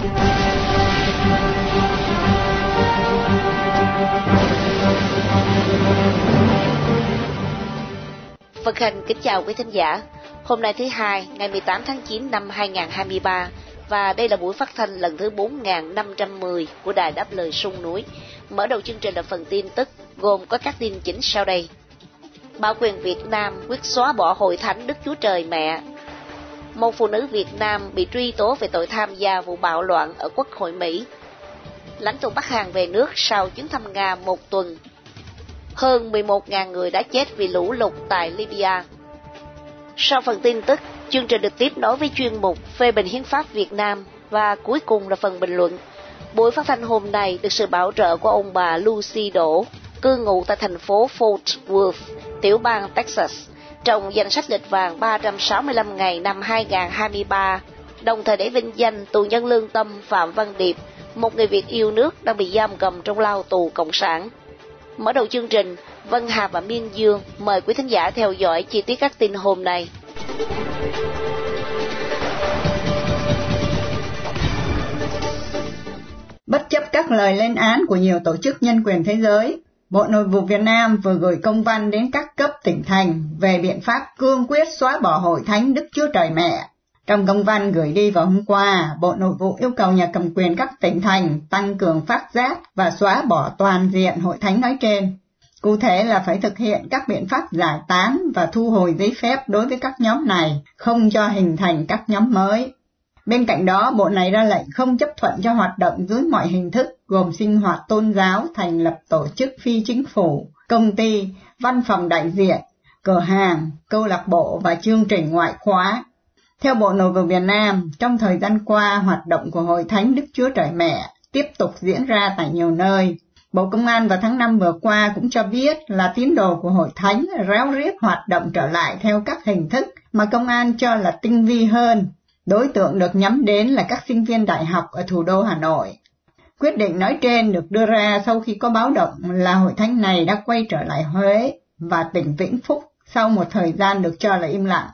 Vân Khanh kính chào quý thính giả. Hôm nay thứ hai, ngày 18 tháng 9 năm 2023 và đây là buổi phát thanh lần thứ 4510 của Đài Đáp Lời Sông Núi. Mở đầu chương trình là phần tin tức gồm có các tin chính sau đây. Bảo quyền Việt Nam quyết xóa bỏ hội thánh Đức Chúa Trời Mẹ. Một phụ nữ Việt Nam bị truy tố về tội tham gia vụ bạo loạn ở Quốc hội Mỹ. Lãnh tụ Bắc Hàn về nước sau chuyến thăm Nga một tuần hơn 11.000 người đã chết vì lũ lụt tại Libya. Sau phần tin tức, chương trình được tiếp nối với chuyên mục phê bình hiến pháp Việt Nam và cuối cùng là phần bình luận. Buổi phát thanh hôm nay được sự bảo trợ của ông bà Lucy Đỗ, cư ngụ tại thành phố Fort Worth, tiểu bang Texas, trong danh sách lịch vàng 365 ngày năm 2023, đồng thời để vinh danh tù nhân lương tâm Phạm Văn Điệp, một người Việt yêu nước đang bị giam cầm trong lao tù Cộng sản. Mở đầu chương trình, Vân Hà và Miên Dương mời quý thính giả theo dõi chi tiết các tin hôm nay. Bất chấp các lời lên án của nhiều tổ chức nhân quyền thế giới, Bộ Nội vụ Việt Nam vừa gửi công văn đến các cấp tỉnh thành về biện pháp cương quyết xóa bỏ hội thánh Đức Chúa Trời Mẹ trong công văn gửi đi vào hôm qua, Bộ Nội vụ yêu cầu nhà cầm quyền các tỉnh thành tăng cường phát giác và xóa bỏ toàn diện hội thánh nói trên. Cụ thể là phải thực hiện các biện pháp giải tán và thu hồi giấy phép đối với các nhóm này, không cho hình thành các nhóm mới. Bên cạnh đó, Bộ này ra lệnh không chấp thuận cho hoạt động dưới mọi hình thức gồm sinh hoạt tôn giáo, thành lập tổ chức phi chính phủ, công ty, văn phòng đại diện, cửa hàng, câu lạc bộ và chương trình ngoại khóa theo Bộ Nội vụ Việt Nam, trong thời gian qua, hoạt động của Hội Thánh Đức Chúa Trời Mẹ tiếp tục diễn ra tại nhiều nơi. Bộ Công an vào tháng 5 vừa qua cũng cho biết là tín đồ của Hội Thánh ráo riết hoạt động trở lại theo các hình thức mà công an cho là tinh vi hơn. Đối tượng được nhắm đến là các sinh viên đại học ở thủ đô Hà Nội. Quyết định nói trên được đưa ra sau khi có báo động là hội thánh này đã quay trở lại Huế và tỉnh Vĩnh Phúc sau một thời gian được cho là im lặng.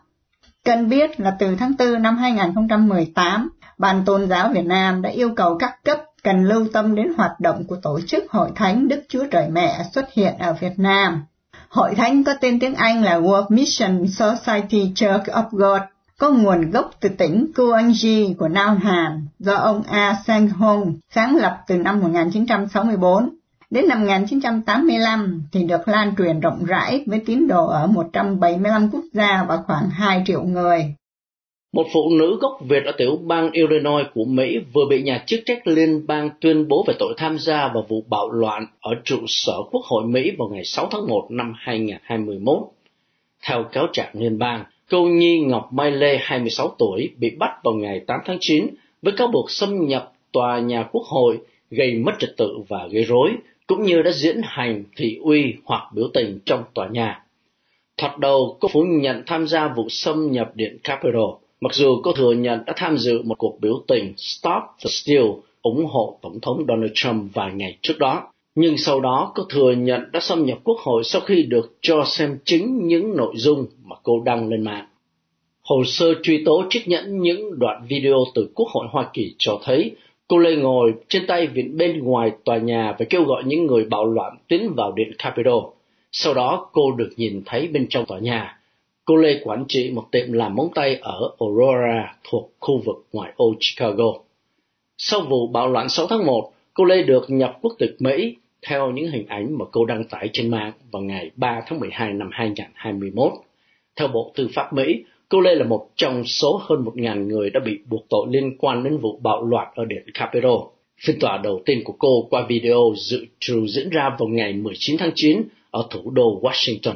Cần biết là từ tháng 4 năm 2018, Ban Tôn giáo Việt Nam đã yêu cầu các cấp cần lưu tâm đến hoạt động của tổ chức Hội Thánh Đức Chúa Trời Mẹ xuất hiện ở Việt Nam. Hội Thánh có tên tiếng Anh là World Mission Society Church of God, có nguồn gốc từ tỉnh Kuangji của Nam Hàn do ông A Sang Hong sáng lập từ năm 1964. Đến năm 1985 thì được lan truyền rộng rãi với tín đồ ở 175 quốc gia và khoảng 2 triệu người. Một phụ nữ gốc Việt ở tiểu bang Illinois của Mỹ vừa bị nhà chức trách liên bang tuyên bố về tội tham gia vào vụ bạo loạn ở trụ sở Quốc hội Mỹ vào ngày 6 tháng 1 năm 2021. Theo cáo trạng liên bang, cô Nhi Ngọc Mai Lê, 26 tuổi, bị bắt vào ngày 8 tháng 9 với cáo buộc xâm nhập tòa nhà Quốc hội, gây mất trật tự và gây rối, cũng như đã diễn hành thị uy hoặc biểu tình trong tòa nhà. Thoạt đầu, cô phủ nhận tham gia vụ xâm nhập điện Capitol, mặc dù cô thừa nhận đã tham dự một cuộc biểu tình Stop the Steal ủng hộ Tổng thống Donald Trump vài ngày trước đó. Nhưng sau đó cô thừa nhận đã xâm nhập quốc hội sau khi được cho xem chính những nội dung mà cô đăng lên mạng. Hồ sơ truy tố trích nhẫn những đoạn video từ Quốc hội Hoa Kỳ cho thấy Cô Lê ngồi trên tay viện bên ngoài tòa nhà và kêu gọi những người bạo loạn tiến vào điện Capitol. Sau đó cô được nhìn thấy bên trong tòa nhà. Cô Lê quản trị một tiệm làm móng tay ở Aurora thuộc khu vực ngoại ô Chicago. Sau vụ bạo loạn 6 tháng 1, cô Lê được nhập quốc tịch Mỹ theo những hình ảnh mà cô đăng tải trên mạng vào ngày 3 tháng 12 năm 2021. Theo Bộ Tư pháp Mỹ, Cô Lê là một trong số hơn 1.000 người đã bị buộc tội liên quan đến vụ bạo loạn ở Điện Capitol. Phiên tòa đầu tiên của cô qua video dự trù diễn ra vào ngày 19 tháng 9 ở thủ đô Washington.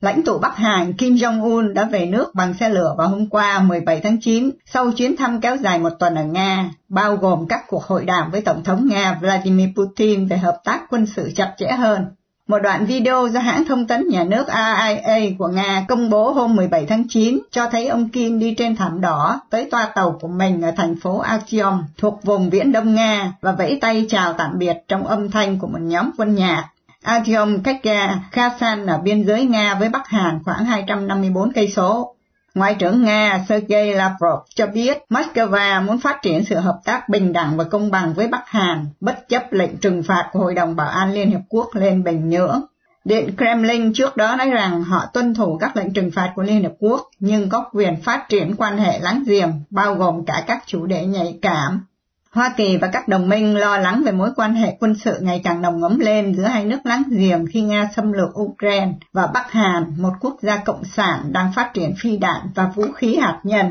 Lãnh tụ Bắc Hàn Kim Jong-un đã về nước bằng xe lửa vào hôm qua 17 tháng 9 sau chuyến thăm kéo dài một tuần ở Nga, bao gồm các cuộc hội đàm với Tổng thống Nga Vladimir Putin về hợp tác quân sự chặt chẽ hơn. Một đoạn video do hãng thông tấn nhà nước RIA của Nga công bố hôm 17 tháng 9 cho thấy ông Kim đi trên thảm đỏ tới toa tàu của mình ở thành phố Axiom thuộc vùng viễn đông Nga và vẫy tay chào tạm biệt trong âm thanh của một nhóm quân nhạc. Artyom cách à, Khasan Kherson ở biên giới Nga với Bắc Hàn khoảng 254 cây số. Ngoại trưởng Nga Sergei Lavrov cho biết Moscow muốn phát triển sự hợp tác bình đẳng và công bằng với Bắc Hàn, bất chấp lệnh trừng phạt của Hội đồng Bảo an Liên Hợp Quốc lên Bình Nhưỡng. Điện Kremlin trước đó nói rằng họ tuân thủ các lệnh trừng phạt của Liên Hợp Quốc nhưng có quyền phát triển quan hệ láng giềng, bao gồm cả các chủ đề nhạy cảm Hoa Kỳ và các đồng minh lo lắng về mối quan hệ quân sự ngày càng nồng ấm lên giữa hai nước láng giềng khi Nga xâm lược Ukraine và Bắc Hàn, một quốc gia cộng sản đang phát triển phi đạn và vũ khí hạt nhân.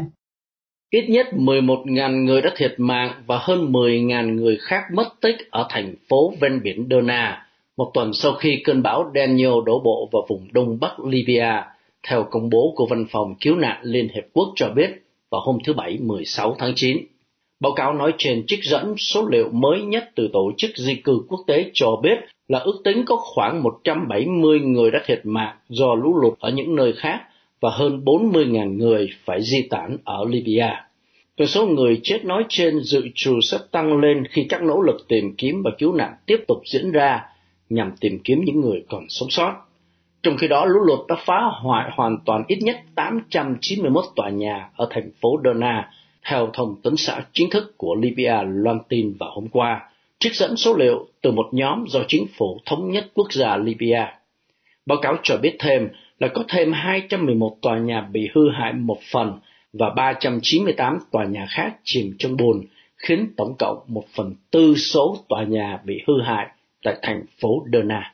Ít nhất 11.000 người đã thiệt mạng và hơn 10.000 người khác mất tích ở thành phố ven biển Derna, một tuần sau khi cơn bão Daniel đổ bộ vào vùng đông bắc Libya, theo công bố của Văn phòng Cứu nạn Liên Hiệp Quốc cho biết vào hôm thứ Bảy 16 tháng 9. Báo cáo nói trên trích dẫn số liệu mới nhất từ Tổ chức Di cư Quốc tế cho biết là ước tính có khoảng 170 người đã thiệt mạng do lũ lụt ở những nơi khác và hơn 40.000 người phải di tản ở Libya. Từ số người chết nói trên dự trù sẽ tăng lên khi các nỗ lực tìm kiếm và cứu nạn tiếp tục diễn ra nhằm tìm kiếm những người còn sống sót. Trong khi đó, lũ lụt đã phá hoại hoàn toàn ít nhất 891 tòa nhà ở thành phố Derna, theo thông tấn xã chính thức của Libya loan tin vào hôm qua, trích dẫn số liệu từ một nhóm do chính phủ thống nhất quốc gia Libya. Báo cáo cho biết thêm là có thêm 211 tòa nhà bị hư hại một phần và 398 tòa nhà khác chìm trong bùn, khiến tổng cộng một phần tư số tòa nhà bị hư hại tại thành phố Derna.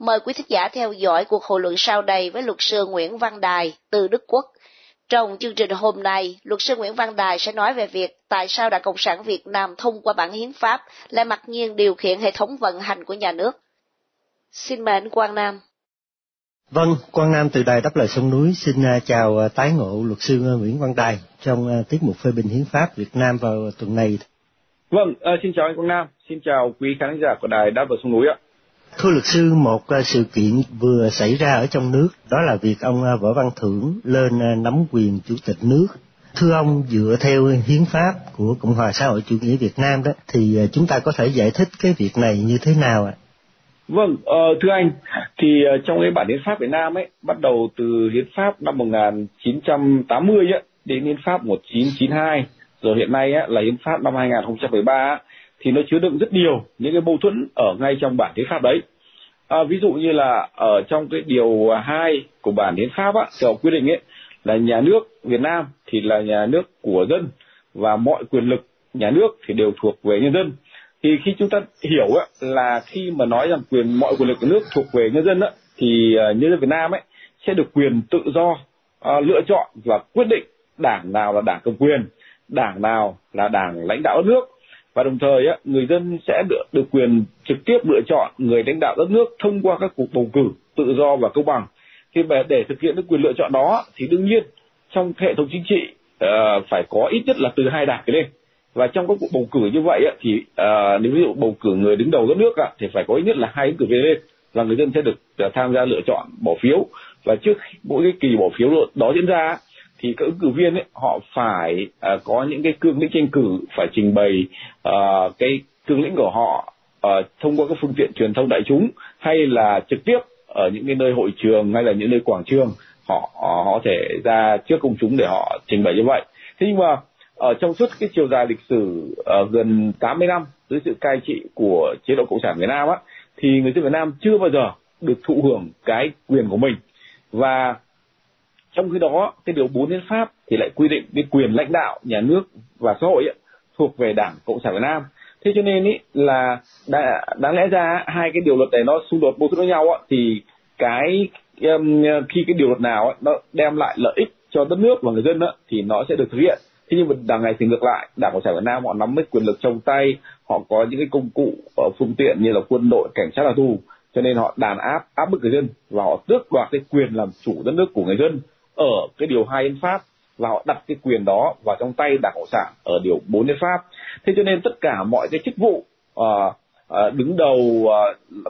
Mời quý thính giả theo dõi cuộc hội luận sau đây với luật sư Nguyễn Văn Đài từ Đức Quốc. Trong chương trình hôm nay, luật sư Nguyễn Văn Đài sẽ nói về việc tại sao Đảng Cộng sản Việt Nam thông qua bản hiến pháp lại mặc nhiên điều khiển hệ thống vận hành của nhà nước. Xin mời anh Quang Nam. Vâng, Quang Nam từ Đài Đáp Lời Sông Núi xin à, chào à, tái ngộ luật sư Nguyễn Văn Đài trong à, tiết mục phê bình hiến pháp Việt Nam vào tuần này. Vâng, uh, xin chào anh Quang Nam, xin chào quý khán giả của Đài Đáp Lời Sông Núi ạ. Thưa luật sư, một à, sự kiện vừa xảy ra ở trong nước, đó là việc ông à, Võ Văn Thưởng lên à, nắm quyền chủ tịch nước. Thưa ông, dựa theo hiến pháp của Cộng hòa xã hội chủ nghĩa Việt Nam đó, thì chúng ta có thể giải thích cái việc này như thế nào ạ? Vâng, ờ, thưa anh, thì ờ, trong cái bản hiến pháp Việt Nam ấy, bắt đầu từ hiến pháp năm 1980 ấy, đến hiến pháp 1992, rồi hiện nay ấy, là hiến pháp năm 2013 thì nó chứa đựng rất nhiều những cái mâu thuẫn ở ngay trong bản hiến pháp đấy. À, ví dụ như là ở trong cái điều 2 của bản hiến pháp á theo quy định ấy là nhà nước Việt Nam thì là nhà nước của dân và mọi quyền lực nhà nước thì đều thuộc về nhân dân. Thì khi chúng ta hiểu á, là khi mà nói rằng quyền mọi quyền lực của nước thuộc về nhân dân á, thì à, nhân dân Việt Nam ấy sẽ được quyền tự do uh, lựa chọn và quyết định đảng nào là đảng cầm quyền đảng nào là đảng lãnh đạo đất nước và đồng thời á, người dân sẽ được, được quyền trực tiếp lựa chọn người lãnh đạo đất nước thông qua các cuộc bầu cử tự do và công bằng. Thì để thực hiện được quyền lựa chọn đó thì đương nhiên trong hệ thống chính trị uh, phải có ít nhất là từ hai đảng trở lên và trong các cuộc bầu cử như vậy á, thì uh, nếu ví dụ bầu cử người đứng đầu đất nước á, thì phải có ít nhất là hai ứng cử viên lên và người dân sẽ được uh, tham gia lựa chọn bỏ phiếu và trước mỗi cái kỳ bỏ phiếu đó diễn ra thì các ứng cử viên ấy, họ phải uh, có những cái cương lĩnh tranh cử phải trình bày uh, cái cương lĩnh của họ uh, thông qua các phương tiện truyền thông đại chúng hay là trực tiếp ở những cái nơi hội trường hay là những nơi quảng trường họ họ, thể ra trước công chúng để họ trình bày như vậy. Thế nhưng mà ở trong suốt cái chiều dài lịch sử uh, gần 80 năm dưới sự cai trị của chế độ cộng sản Việt Nam á thì người dân Việt Nam chưa bao giờ được thụ hưởng cái quyền của mình. Và trong khi đó cái điều 4 hiến pháp thì lại quy định cái quyền lãnh đạo nhà nước và xã hội ấy, thuộc về đảng cộng sản việt nam. Thế cho nên ý là đã, đáng lẽ ra hai cái điều luật này nó xung đột mâu thuẫn với nhau á, thì cái um, khi cái điều luật nào á, nó đem lại lợi ích cho đất nước và người dân á, thì nó sẽ được thực hiện. Thế nhưng mà đằng này thì ngược lại đảng cộng sản việt nam họ nắm hết quyền lực trong tay họ có những cái công cụ ở phương tiện như là quân đội cảnh sát đặc thù cho nên họ đàn áp áp bức người dân và họ tước đoạt cái quyền làm chủ đất nước của người dân ở cái điều hai hiến pháp và họ đặt cái quyền đó vào trong tay đảng cộng sản ở điều 4 hiến pháp. Thế cho nên tất cả mọi cái chức vụ uh, uh, đứng đầu uh,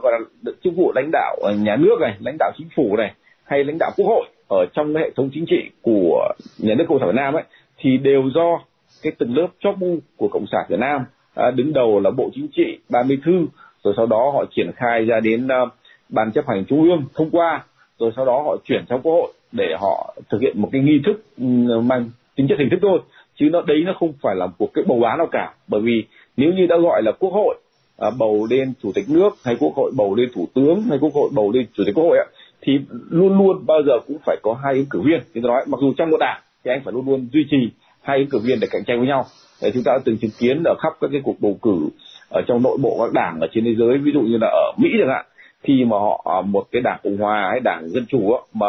gọi là chức vụ lãnh đạo nhà nước này lãnh đạo chính phủ này hay lãnh đạo quốc hội ở trong cái hệ thống chính trị của nhà nước cộng sản việt nam ấy thì đều do cái từng lớp chóp bu của cộng sản việt nam uh, đứng đầu là bộ chính trị ban bí thư rồi sau đó họ triển khai ra đến uh, ban chấp hành trung ương thông qua rồi sau đó họ chuyển sang quốc hội để họ thực hiện một cái nghi thức ừ, mang tính chất hình thức thôi. Chứ nó đấy nó không phải là cuộc cái bầu bán nào cả. Bởi vì nếu như đã gọi là quốc hội à, bầu lên chủ tịch nước hay quốc hội bầu lên thủ tướng hay quốc hội bầu lên chủ tịch quốc hội ạ thì luôn luôn bao giờ cũng phải có hai ứng cử viên. Thì nói mặc dù trong một đảng thì anh phải luôn luôn duy trì hai ứng cử viên để cạnh tranh với nhau. Để chúng ta đã từng chứng kiến ở khắp các cái cuộc bầu cử ở trong nội bộ các đảng ở trên thế giới ví dụ như là ở mỹ chẳng hạn khi mà họ à, một cái đảng cộng hòa hay đảng dân chủ mà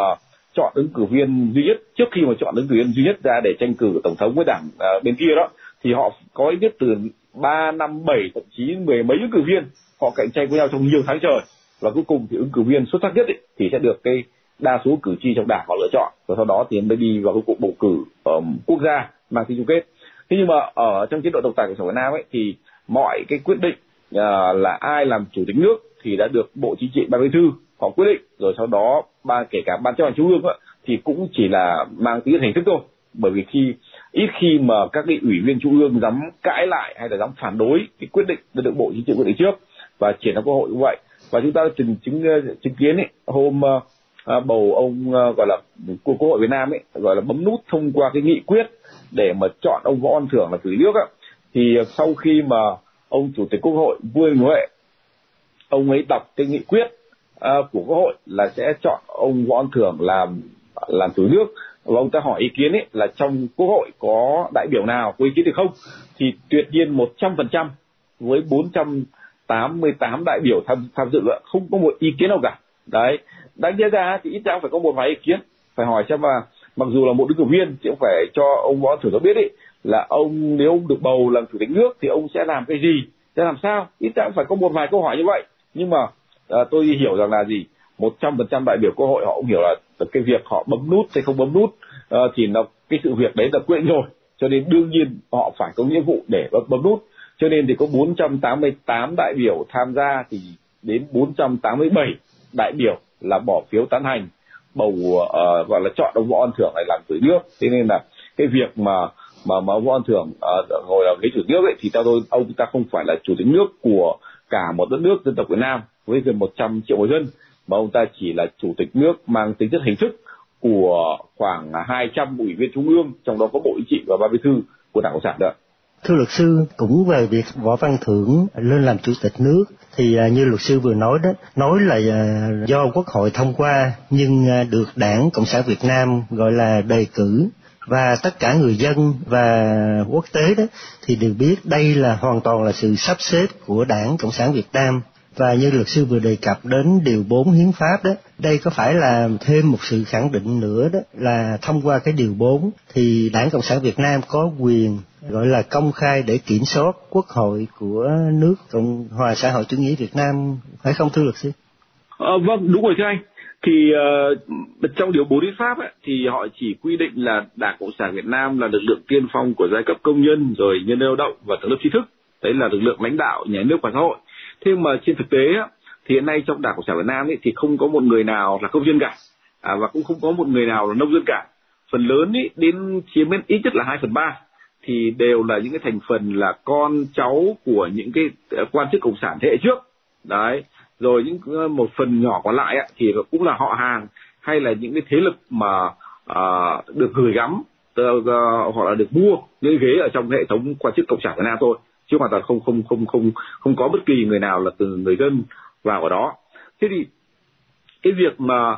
chọn ứng cử viên duy nhất trước khi mà chọn ứng cử viên duy nhất ra để tranh cử tổng thống với đảng à, bên kia đó thì họ có ít nhất từ ba năm bảy thậm chí mười mấy ứng cử viên họ cạnh tranh với nhau trong nhiều tháng trời. Và cuối cùng thì ứng cử viên xuất sắc nhất ấy, thì sẽ được cái đa số cử tri trong đảng họ lựa chọn. Và sau đó thì mới đi vào cái cuộc bầu cử um, quốc gia mang tính chung kết. Thế nhưng mà ở trong chế độ độc tài của sở Việt Nam ấy thì mọi cái quyết định uh, là ai làm chủ tịch nước thì đã được bộ chính trị ban bí thư họ quyết định rồi sau đó ban kể cả ban chấp hành trung ương á thì cũng chỉ là mang tính hình thức thôi. Bởi vì khi ít khi mà các cái ủy viên trung ương dám cãi lại hay là dám phản đối cái quyết định đã được bộ chính trị quyết định trước và triển ra quốc hội như vậy. Và chúng ta từng chứng chứng kiến ấy hôm uh, bầu ông uh, gọi là của quốc hội Việt Nam ấy gọi là bấm nút thông qua cái nghị quyết để mà chọn ông Võ Văn Thưởng là chủ tịch nước á thì sau khi mà ông chủ tịch quốc hội Vương Huệ ông ấy đọc cái nghị quyết uh, của quốc hội là sẽ chọn ông võ văn thưởng làm làm chủ nước. Và ông ta hỏi ý kiến ấy là trong quốc hội có đại biểu nào có ý kiến thì không? Thì tuyệt nhiên một trăm phần trăm với bốn trăm tám mươi tám đại biểu tham tham dự không có một ý kiến nào cả. Đấy đáng nhớ ra thì ít ra phải có một vài ý kiến. Phải hỏi xem mà mặc dù là một ứng cử viên thì cũng phải cho ông võ thưởng biết ấy là ông nếu ông được bầu làm chủ tịch nước thì ông sẽ làm cái gì sẽ làm sao? Ít ra cũng phải có một vài câu hỏi như vậy. Nhưng mà à, tôi hiểu rằng là gì? Một trăm phần trăm đại biểu quốc hội họ cũng hiểu là cái việc họ bấm nút hay không bấm nút à, thì nó cái sự việc đấy là quyết rồi. Cho nên đương nhiên họ phải có nghĩa vụ để bấm, bấm nút. Cho nên thì có 488 đại biểu tham gia thì đến 487 đại biểu là bỏ phiếu tán thành bầu uh, gọi là chọn ông võ văn thưởng này làm chủ nước. Thế nên là cái việc mà mà mà võ văn thưởng uh, ngồi làm ghế chủ nước ấy thì theo tôi ông ta không phải là chủ tịch nước của cả một đất nước dân tộc Việt Nam với gần 100 triệu người dân mà ông ta chỉ là chủ tịch nước mang tính chất hình thức của khoảng 200 ủy viên trung ương trong đó có bộ chính trị và ban bí thư của đảng cộng sản đó. Thưa luật sư, cũng về việc Võ Văn Thưởng lên làm chủ tịch nước thì à, như luật sư vừa nói đó, nói là à, do Quốc hội thông qua nhưng à, được Đảng Cộng sản Việt Nam gọi là đề cử và tất cả người dân và quốc tế đó thì đều biết đây là hoàn toàn là sự sắp xếp của Đảng Cộng sản Việt Nam và như luật sư vừa đề cập đến điều 4 hiến pháp đó, đây có phải là thêm một sự khẳng định nữa đó là thông qua cái điều 4 thì Đảng Cộng sản Việt Nam có quyền gọi là công khai để kiểm soát quốc hội của nước Cộng hòa xã hội chủ nghĩa Việt Nam phải không thưa luật sư? À, vâng đúng rồi thưa anh. Thì uh, trong điều 4 hiến pháp ấy, thì họ chỉ quy định là Đảng Cộng sản Việt Nam là lực lượng tiên phong của giai cấp công nhân rồi nhân lao động và tầng lớp trí thức. Đấy là lực lượng lãnh đạo nhà nước và xã hội thế mà trên thực tế á, thì hiện nay trong đảng cộng sản việt nam ấy, thì không có một người nào là công dân cả. À, và cũng không có một người nào là nông dân cả. Phần lớn ý, đến chiếm đến ít nhất là hai phần ba thì đều là những cái thành phần là con cháu của những cái ờ, quan chức cộng sản thế hệ trước. Đấy. Rồi những ờ, một phần nhỏ còn lại thì cũng là họ hàng hay là những cái thế lực mà à, được gửi gắm hoặc là được mua những ghế ở trong hệ thống quan chức cộng sản Việt Nam thôi chứ hoàn toàn không không không không không có bất kỳ người nào là từ người dân vào ở đó. Thế thì cái việc mà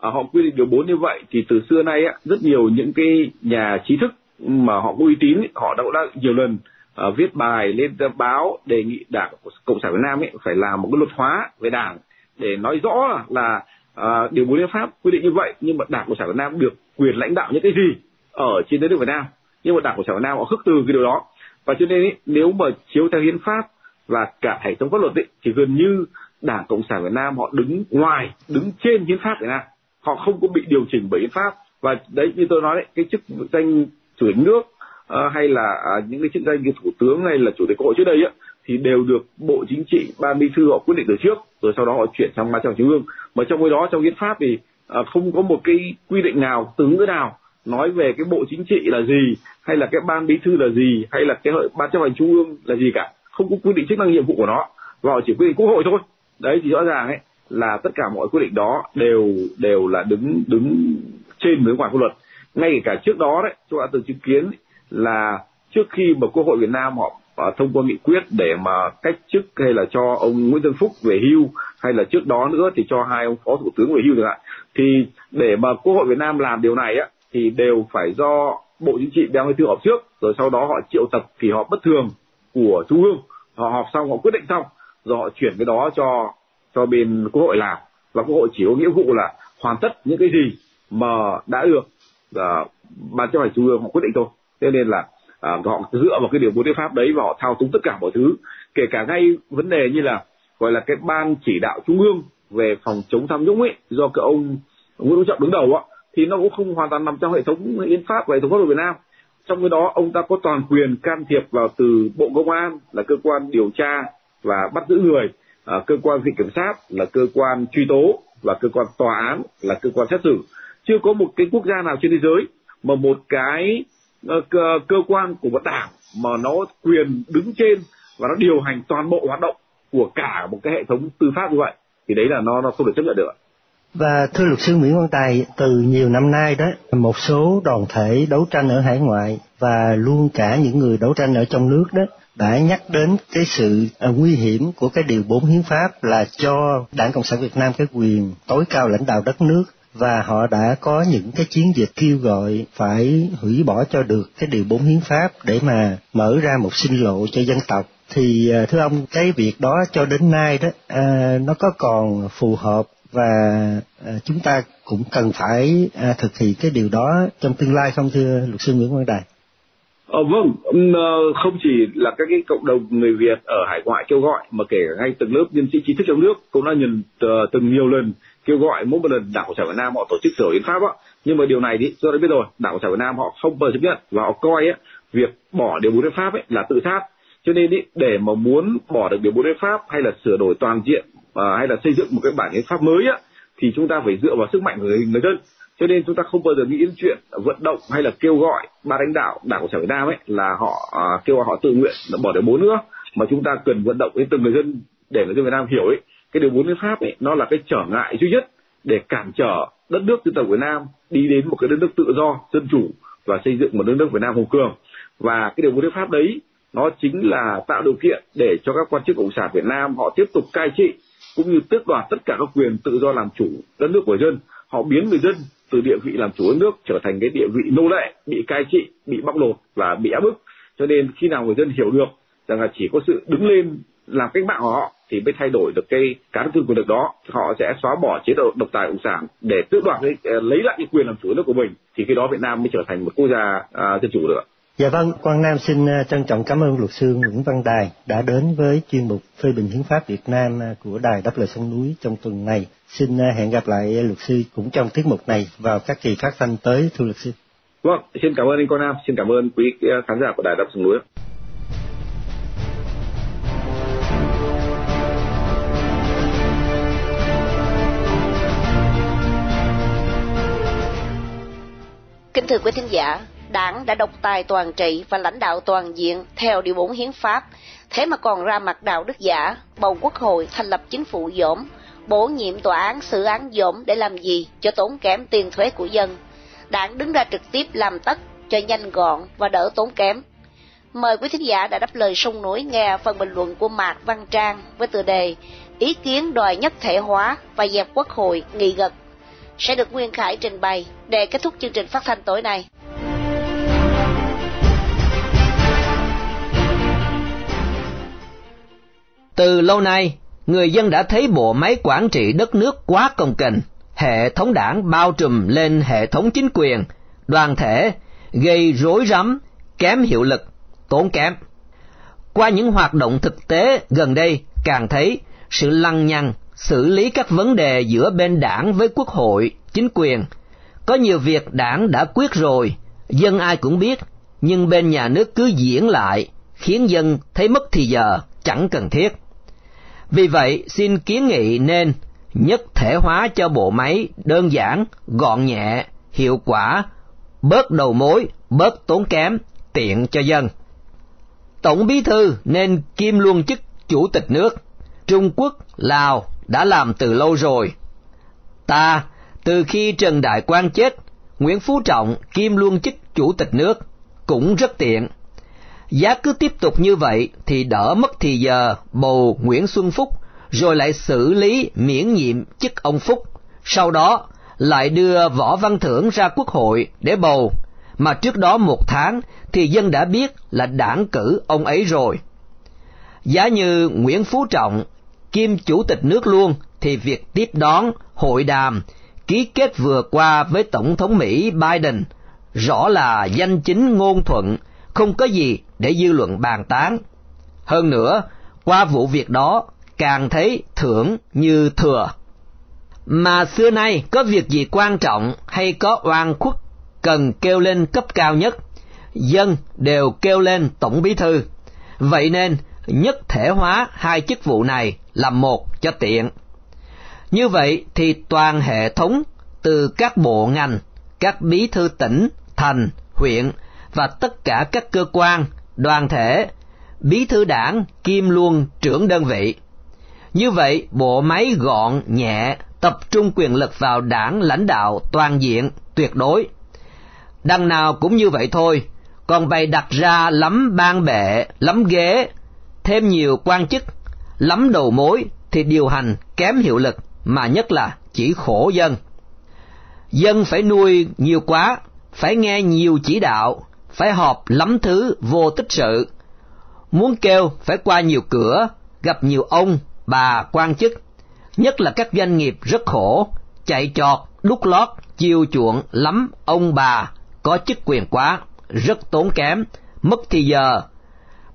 à, họ quy định điều 4 như vậy thì từ xưa nay á, rất nhiều những cái nhà trí thức mà họ có uy tín họ đã, đã nhiều lần à, viết bài lên báo đề nghị đảng cộng sản việt nam ấy phải làm một cái luật hóa về đảng để nói rõ là à, điều 4 hiến pháp quy định như vậy nhưng mà đảng cộng sản việt nam được quyền lãnh đạo những cái gì ở trên đất nước việt nam. Nhưng mà đảng cộng sản việt nam họ khước từ cái điều đó và cho nên ý, nếu mà chiếu theo hiến pháp và cả hệ thống pháp luật ý, thì gần như đảng cộng sản việt nam họ đứng ngoài đứng trên hiến pháp việt nam. Họ không có bị điều chỉnh bởi hiến pháp. Và đấy như tôi nói đấy cái chức danh chủ tịch nước uh, hay là uh, những cái chức danh như thủ tướng hay là chủ tịch hội trước đây ấy, thì đều được bộ chính trị ban bí thư họ quyết định từ trước rồi sau đó họ chuyển sang ban chấp hành trung ương. Mà trong cái đó trong hiến pháp thì uh, không có một cái quy định nào từ ngữ nào nói về cái bộ chính trị là gì hay là cái ban bí thư là gì hay là cái ban chấp hành trung ương là gì cả không có quy định chức năng nhiệm vụ của nó và họ chỉ quy định quốc hội thôi. Đấy thì rõ ràng ấy là tất cả mọi quyết định đó đều đều là đứng đứng trên với ngoài pháp luật. Ngay cả trước đó đấy chúng ta từng chứng kiến là trước khi mà quốc hội Việt Nam họ uh, thông qua nghị quyết để mà cách chức hay là cho ông Nguyễn Tân Phúc về hưu hay là trước đó nữa thì cho hai ông phó thủ tướng về hưu chẳng hạn thì để mà quốc hội Việt Nam làm điều này á thì đều phải do bộ chính trị đang cái thư họp trước rồi sau đó họ triệu tập kỳ họp bất thường của trung ương. Họ họp xong họ quyết định xong rồi họ chuyển cái đó cho cho bên quốc hội làm. Và quốc hội chỉ có nghĩa vụ là hoàn tất những cái gì mà đã được uh, ban chấp hành trung ương họ quyết định thôi. Thế nên là uh, họ dựa vào cái điều bốn hiến pháp đấy và họ thao túng tất cả mọi thứ. Kể cả ngay vấn đề như là gọi là cái ban chỉ đạo trung ương về phòng chống tham nhũng ấy do cái ông Nguyễn Phú Trọng đứng đầu á thì nó cũng không hoàn toàn nằm trong hệ thống hiến pháp và hệ thống pháp luật Việt Nam. Trong cái đó ông ta có toàn quyền can thiệp vào từ bộ công an là cơ quan điều tra và bắt giữ người à, cơ quan viện kiểm sát là cơ quan truy tố và cơ quan tòa án là cơ quan xét xử. Chưa có một cái quốc gia nào trên thế giới mà một cái uh, cơ, cơ quan của một đảng mà nó quyền đứng trên và nó điều hành toàn bộ hoạt động của cả một cái hệ thống tư pháp như vậy thì đấy là nó nó không được chấp nhận được và thưa luật sư Nguyễn Văn Tài, từ nhiều năm nay đó, một số đoàn thể đấu tranh ở hải ngoại và luôn cả những người đấu tranh ở trong nước đó đã nhắc đến cái sự à, nguy hiểm của cái điều 4 hiến pháp là cho Đảng Cộng sản Việt Nam cái quyền tối cao lãnh đạo đất nước. Và họ đã có những cái chiến dịch kêu gọi phải hủy bỏ cho được cái điều 4 hiến pháp để mà mở ra một sinh lộ cho dân tộc. Thì à, thưa ông cái việc đó cho đến nay đó à, nó có còn phù hợp và ờ, chúng ta cũng cần phải ờ, thực hiện cái điều đó trong tương lai không thưa luật sư Nguyễn Quang Đài? Ờ, vâng, ờ, không chỉ là các cái cộng đồng người Việt ở hải ngoại kêu gọi mà kể cả ngay từng lớp nhân sĩ trí thức trong nước cũng đã nhận uh, từng nhiều lần kêu gọi mỗi một lần đảng cộng sản Việt Nam họ tổ chức sửa hiến pháp á nhưng mà điều này thì tôi đã biết rồi đảng cộng sản Việt Nam họ không bao giờ chấp nhận và họ coi ấy, việc bỏ điều bốn hiến pháp ấy là tự sát cho nên ý, để mà muốn bỏ được điều bốn hiến pháp hay là sửa đổi toàn diện uh, hay là xây dựng một cái bản hiến pháp mới á thì chúng ta phải dựa vào sức mạnh của người, người dân. Cho nên chúng ta không bao giờ nghĩ đến chuyện vận động hay là kêu gọi ban lãnh đạo đảng cộng sản việt nam ấy là họ à, kêu gọi họ tự nguyện bỏ điều bốn nữa. Mà chúng ta cần vận động đến từng người dân để người dân việt nam hiểu ấy cái điều bốn hiến pháp ấy nó là cái trở ngại duy nhất để cản trở đất nước dân tộc việt nam đi đến một cái đất nước tự do dân chủ và xây dựng một đất nước việt nam hùng cường. Và cái điều bốn hiến pháp đấy nó chính là tạo điều kiện để cho các quan chức cộng sản việt nam họ tiếp tục cai trị cũng như tước đoạt tất cả các quyền tự do làm chủ đất nước của dân họ biến người dân từ địa vị làm chủ đất nước trở thành cái địa vị nô lệ bị cai trị bị bóc lột và bị áp bức. Cho nên khi nào người dân hiểu được rằng là chỉ có sự đứng lên làm cách mạng của họ thì mới thay đổi được cái cán cân quyền lực đó họ sẽ xóa bỏ chế độ độc tài cộng sản để tước đoạt lấy lại cái quyền làm chủ nước của mình thì khi đó Việt Nam mới trở thành một quốc gia à, dân chủ được Dạ vâng, Quang Nam xin ờ, trân trọng cảm ơn luật sư Nguyễn Văn Đài đã đến với chuyên mục phê bình hiến pháp Việt Nam ờ, của Đài Đáp Lời Sông Núi trong tuần này. Xin ờ, hẹn gặp lại luật sư cũng trong tiết mục này vào các kỳ phát thanh tới thưa luật sư. Vâng, xin cảm ơn anh Quang Nam, xin cảm ơn quý khán giả của Đài Đáp Sông Núi. Kính thưa quý thính giả, đảng đã độc tài toàn trị và lãnh đạo toàn diện theo điều 4 hiến pháp, thế mà còn ra mặt đạo đức giả, bầu quốc hội thành lập chính phủ dỗm, bổ nhiệm tòa án xử án dỗm để làm gì cho tốn kém tiền thuế của dân. Đảng đứng ra trực tiếp làm tất cho nhanh gọn và đỡ tốn kém. Mời quý thính giả đã đáp lời sông núi nghe phần bình luận của Mạc Văn Trang với tựa đề Ý kiến đòi nhất thể hóa và dẹp quốc hội nghị gật sẽ được Nguyên Khải trình bày để kết thúc chương trình phát thanh tối nay. Từ lâu nay, người dân đã thấy bộ máy quản trị đất nước quá công kềnh, hệ thống đảng bao trùm lên hệ thống chính quyền, đoàn thể, gây rối rắm, kém hiệu lực, tốn kém. Qua những hoạt động thực tế gần đây càng thấy sự lăng nhăng xử lý các vấn đề giữa bên đảng với quốc hội, chính quyền. Có nhiều việc đảng đã quyết rồi, dân ai cũng biết, nhưng bên nhà nước cứ diễn lại, khiến dân thấy mất thì giờ, chẳng cần thiết. Vì vậy, xin kiến nghị nên nhất thể hóa cho bộ máy đơn giản, gọn nhẹ, hiệu quả, bớt đầu mối, bớt tốn kém, tiện cho dân. Tổng bí thư nên kiêm luôn chức chủ tịch nước. Trung Quốc, Lào đã làm từ lâu rồi. Ta, từ khi Trần Đại Quang chết, Nguyễn Phú Trọng kiêm luôn chức chủ tịch nước, cũng rất tiện. Giá cứ tiếp tục như vậy thì đỡ mất thì giờ bầu Nguyễn Xuân Phúc, rồi lại xử lý miễn nhiệm chức ông Phúc, sau đó lại đưa Võ Văn Thưởng ra quốc hội để bầu, mà trước đó một tháng thì dân đã biết là đảng cử ông ấy rồi. Giá như Nguyễn Phú Trọng kiêm chủ tịch nước luôn thì việc tiếp đón, hội đàm, ký kết vừa qua với Tổng thống Mỹ Biden rõ là danh chính ngôn thuận, không có gì để dư luận bàn tán. Hơn nữa, qua vụ việc đó càng thấy thưởng như thừa. Mà xưa nay có việc gì quan trọng hay có oan khuất cần kêu lên cấp cao nhất, dân đều kêu lên tổng bí thư. Vậy nên nhất thể hóa hai chức vụ này làm một cho tiện. Như vậy thì toàn hệ thống từ các bộ ngành, các bí thư tỉnh, thành, huyện và tất cả các cơ quan, đoàn thể, bí thư đảng kim luôn trưởng đơn vị. Như vậy, bộ máy gọn, nhẹ, tập trung quyền lực vào đảng lãnh đạo toàn diện, tuyệt đối. Đằng nào cũng như vậy thôi, còn bày đặt ra lắm ban bệ, lắm ghế, thêm nhiều quan chức, lắm đầu mối thì điều hành kém hiệu lực, mà nhất là chỉ khổ dân. Dân phải nuôi nhiều quá, phải nghe nhiều chỉ đạo, phải họp lắm thứ vô tích sự. Muốn kêu phải qua nhiều cửa, gặp nhiều ông, bà quan chức, nhất là các doanh nghiệp rất khổ, chạy trọt, đút lót, chiêu chuộng lắm ông bà, có chức quyền quá, rất tốn kém, mất thì giờ.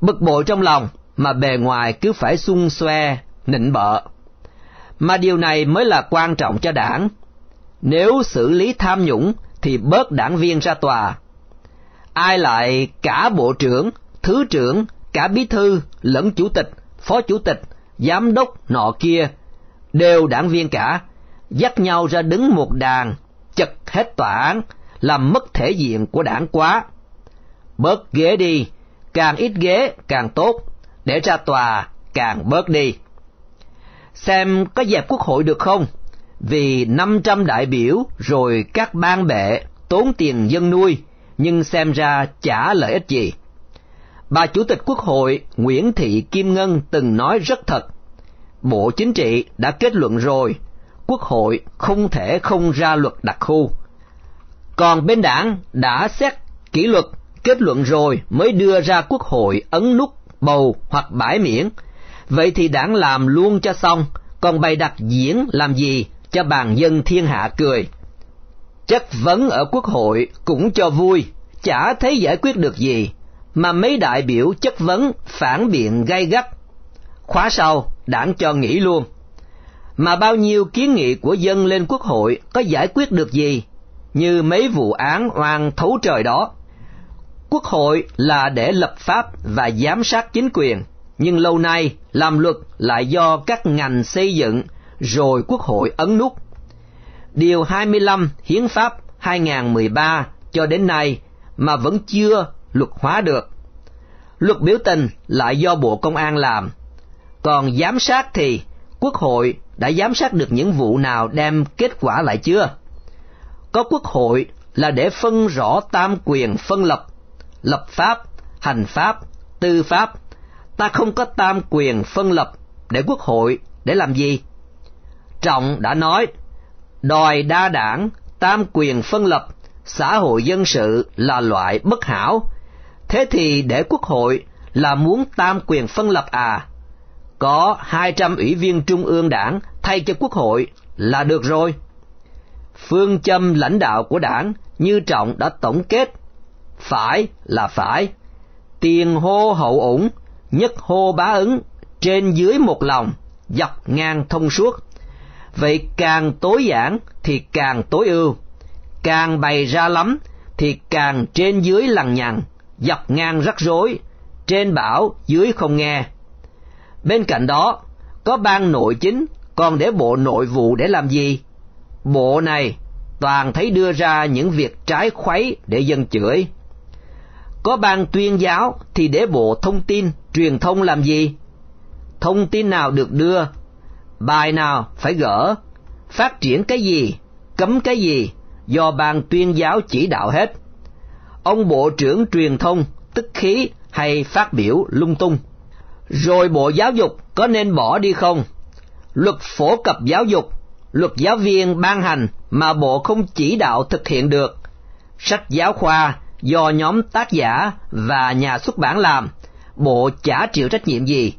Bực bội trong lòng mà bề ngoài cứ phải xung xoe, nịnh bợ. Mà điều này mới là quan trọng cho đảng. Nếu xử lý tham nhũng thì bớt đảng viên ra tòa. Ai lại cả bộ trưởng, thứ trưởng, cả bí thư, lẫn chủ tịch, phó chủ tịch, giám đốc nọ kia, đều đảng viên cả, dắt nhau ra đứng một đàn, chật hết tòa án, làm mất thể diện của đảng quá. Bớt ghế đi, càng ít ghế càng tốt, để ra tòa càng bớt đi. Xem có dẹp quốc hội được không? Vì 500 đại biểu rồi các ban bệ tốn tiền dân nuôi, nhưng xem ra chả lợi ích gì. Bà Chủ tịch Quốc hội Nguyễn Thị Kim Ngân từng nói rất thật. Bộ Chính trị đã kết luận rồi, Quốc hội không thể không ra luật đặc khu. Còn bên đảng đã xét kỷ luật kết luận rồi mới đưa ra Quốc hội ấn nút bầu hoặc bãi miễn. Vậy thì đảng làm luôn cho xong, còn bày đặt diễn làm gì cho bàn dân thiên hạ cười. Chất vấn ở quốc hội cũng cho vui, chả thấy giải quyết được gì, mà mấy đại biểu chất vấn phản biện gay gắt. Khóa sau, đảng cho nghỉ luôn. Mà bao nhiêu kiến nghị của dân lên quốc hội có giải quyết được gì, như mấy vụ án oan thấu trời đó. Quốc hội là để lập pháp và giám sát chính quyền, nhưng lâu nay làm luật lại do các ngành xây dựng, rồi quốc hội ấn nút. Điều 25 Hiến pháp 2013 cho đến nay mà vẫn chưa luật hóa được. Luật biểu tình lại do Bộ Công an làm, còn giám sát thì Quốc hội đã giám sát được những vụ nào đem kết quả lại chưa? Có Quốc hội là để phân rõ tam quyền phân lập, lập pháp, hành pháp, tư pháp. Ta không có tam quyền phân lập để Quốc hội để làm gì? Trọng đã nói, đòi đa đảng, tam quyền phân lập, xã hội dân sự là loại bất hảo. Thế thì để Quốc hội là muốn tam quyền phân lập à? Có 200 ủy viên trung ương đảng thay cho Quốc hội là được rồi. Phương châm lãnh đạo của đảng như Trọng đã tổng kết, phải là phải, tiền hô hậu ủng, nhất hô bá ứng, trên dưới một lòng, dọc ngang thông suốt. Vậy càng tối giản thì càng tối ưu, càng bày ra lắm thì càng trên dưới lằng nhằng, dọc ngang rắc rối, trên bảo dưới không nghe. Bên cạnh đó, có ban nội chính còn để bộ nội vụ để làm gì? Bộ này toàn thấy đưa ra những việc trái khuấy để dân chửi. Có ban tuyên giáo thì để bộ thông tin, truyền thông làm gì? Thông tin nào được đưa, bài nào phải gỡ, phát triển cái gì, cấm cái gì, do ban tuyên giáo chỉ đạo hết. Ông Bộ trưởng truyền thông tức khí hay phát biểu lung tung. Rồi Bộ Giáo dục có nên bỏ đi không? Luật phổ cập giáo dục, luật giáo viên ban hành mà Bộ không chỉ đạo thực hiện được. Sách giáo khoa do nhóm tác giả và nhà xuất bản làm, Bộ chả chịu trách nhiệm gì.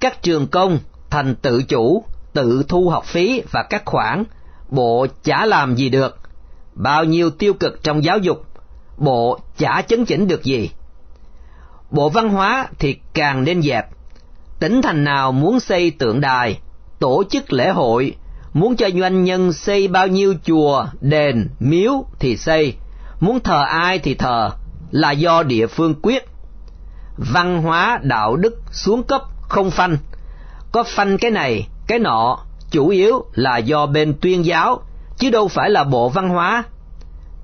Các trường công thành tự chủ, tự thu học phí và các khoản, Bộ chả làm gì được. Bao nhiêu tiêu cực trong giáo dục, Bộ chả chấn chỉnh được gì. Bộ văn hóa thì càng nên dẹp. Tỉnh thành nào muốn xây tượng đài, tổ chức lễ hội, muốn cho doanh nhân xây bao nhiêu chùa, đền, miếu thì xây, muốn thờ ai thì thờ, là do địa phương quyết. Văn hóa đạo đức xuống cấp không phanh, có phanh cái này, cái nọ, chủ yếu là do bên tuyên giáo, chứ đâu phải là bộ văn hóa.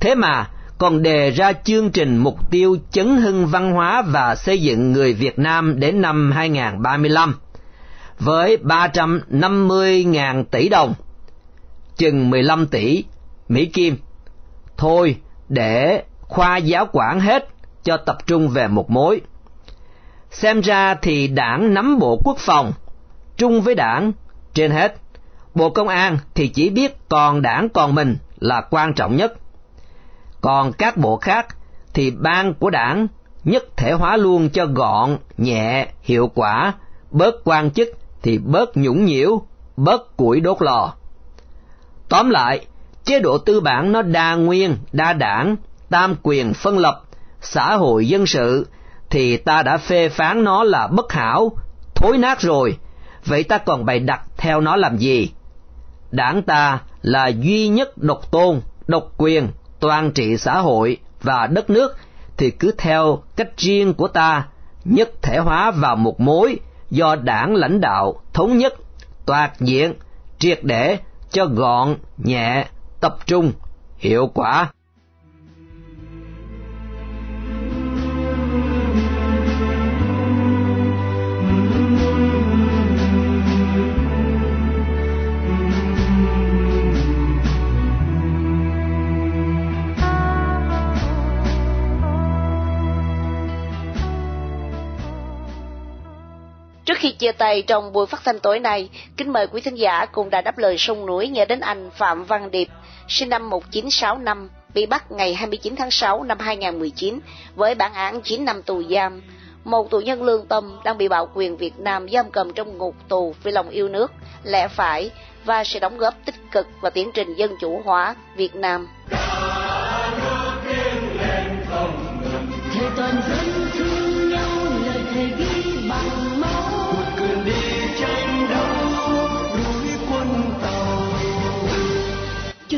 Thế mà, còn đề ra chương trình mục tiêu chấn hưng văn hóa và xây dựng người Việt Nam đến năm 2035 với 350.000 tỷ đồng, chừng 15 tỷ Mỹ Kim. Thôi, để khoa giáo quản hết cho tập trung về một mối. Xem ra thì đảng nắm bộ quốc phòng, trung với đảng trên hết. Bộ công an thì chỉ biết còn đảng còn mình là quan trọng nhất còn các bộ khác thì ban của đảng nhất thể hóa luôn cho gọn, nhẹ, hiệu quả, bớt quan chức thì bớt nhũng nhiễu, bớt củi đốt lò. Tóm lại, chế độ tư bản nó đa nguyên, đa đảng, tam quyền phân lập, xã hội dân sự, thì ta đã phê phán nó là bất hảo, thối nát rồi, vậy ta còn bày đặt theo nó làm gì? Đảng ta là duy nhất độc tôn, độc quyền, toàn trị xã hội và đất nước thì cứ theo cách riêng của ta nhất thể hóa vào một mối do đảng lãnh đạo thống nhất toàn diện triệt để cho gọn nhẹ tập trung hiệu quả Chia tay trong buổi phát thanh tối nay, kính mời quý thính giả cùng đã đáp lời sông núi nhớ đến anh Phạm Văn Điệp, sinh năm 1965, bị bắt ngày 29 tháng 6 năm 2019 với bản án 9 năm tù giam. Một tù nhân lương tâm đang bị bạo quyền Việt Nam giam cầm trong ngục tù vì lòng yêu nước, lẽ phải và sẽ đóng góp tích cực vào tiến trình dân chủ hóa Việt Nam. Thế tôn